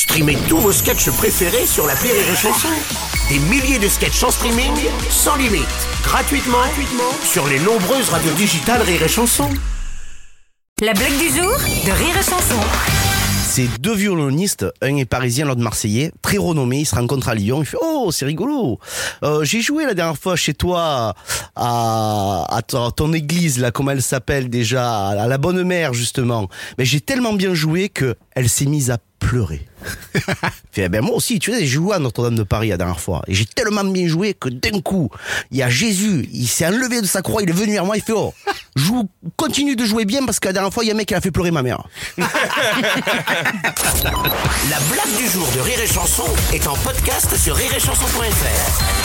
Streamez tous vos sketchs préférés sur la Rire et Chanson. Des milliers de sketchs en streaming, sans limite, gratuitement, gratuitement sur les nombreuses radios digitales Rire et Chanson. La blague du jour de Rire et Chanson. C'est deux violonistes, un est parisien, l'autre marseillais, très renommé, ils se rencontrent à Lyon, il fait « Oh, c'est rigolo euh, J'ai joué la dernière fois chez toi à, à ton, ton église, là, comment elle s'appelle déjà, à la Bonne Mère, justement. Mais j'ai tellement bien joué que elle s'est mise à pleurer. ben moi aussi, tu sais, j'ai joué à Notre-Dame de Paris la dernière fois. Et j'ai tellement bien joué que d'un coup, il y a Jésus, il s'est enlevé de sa croix, il est venu vers moi, il fait Oh, continue de jouer bien parce que la dernière fois, il y a un mec qui a fait pleurer ma mère. La blague du jour de Rire et Chanson est en podcast sur rireetchanson.fr.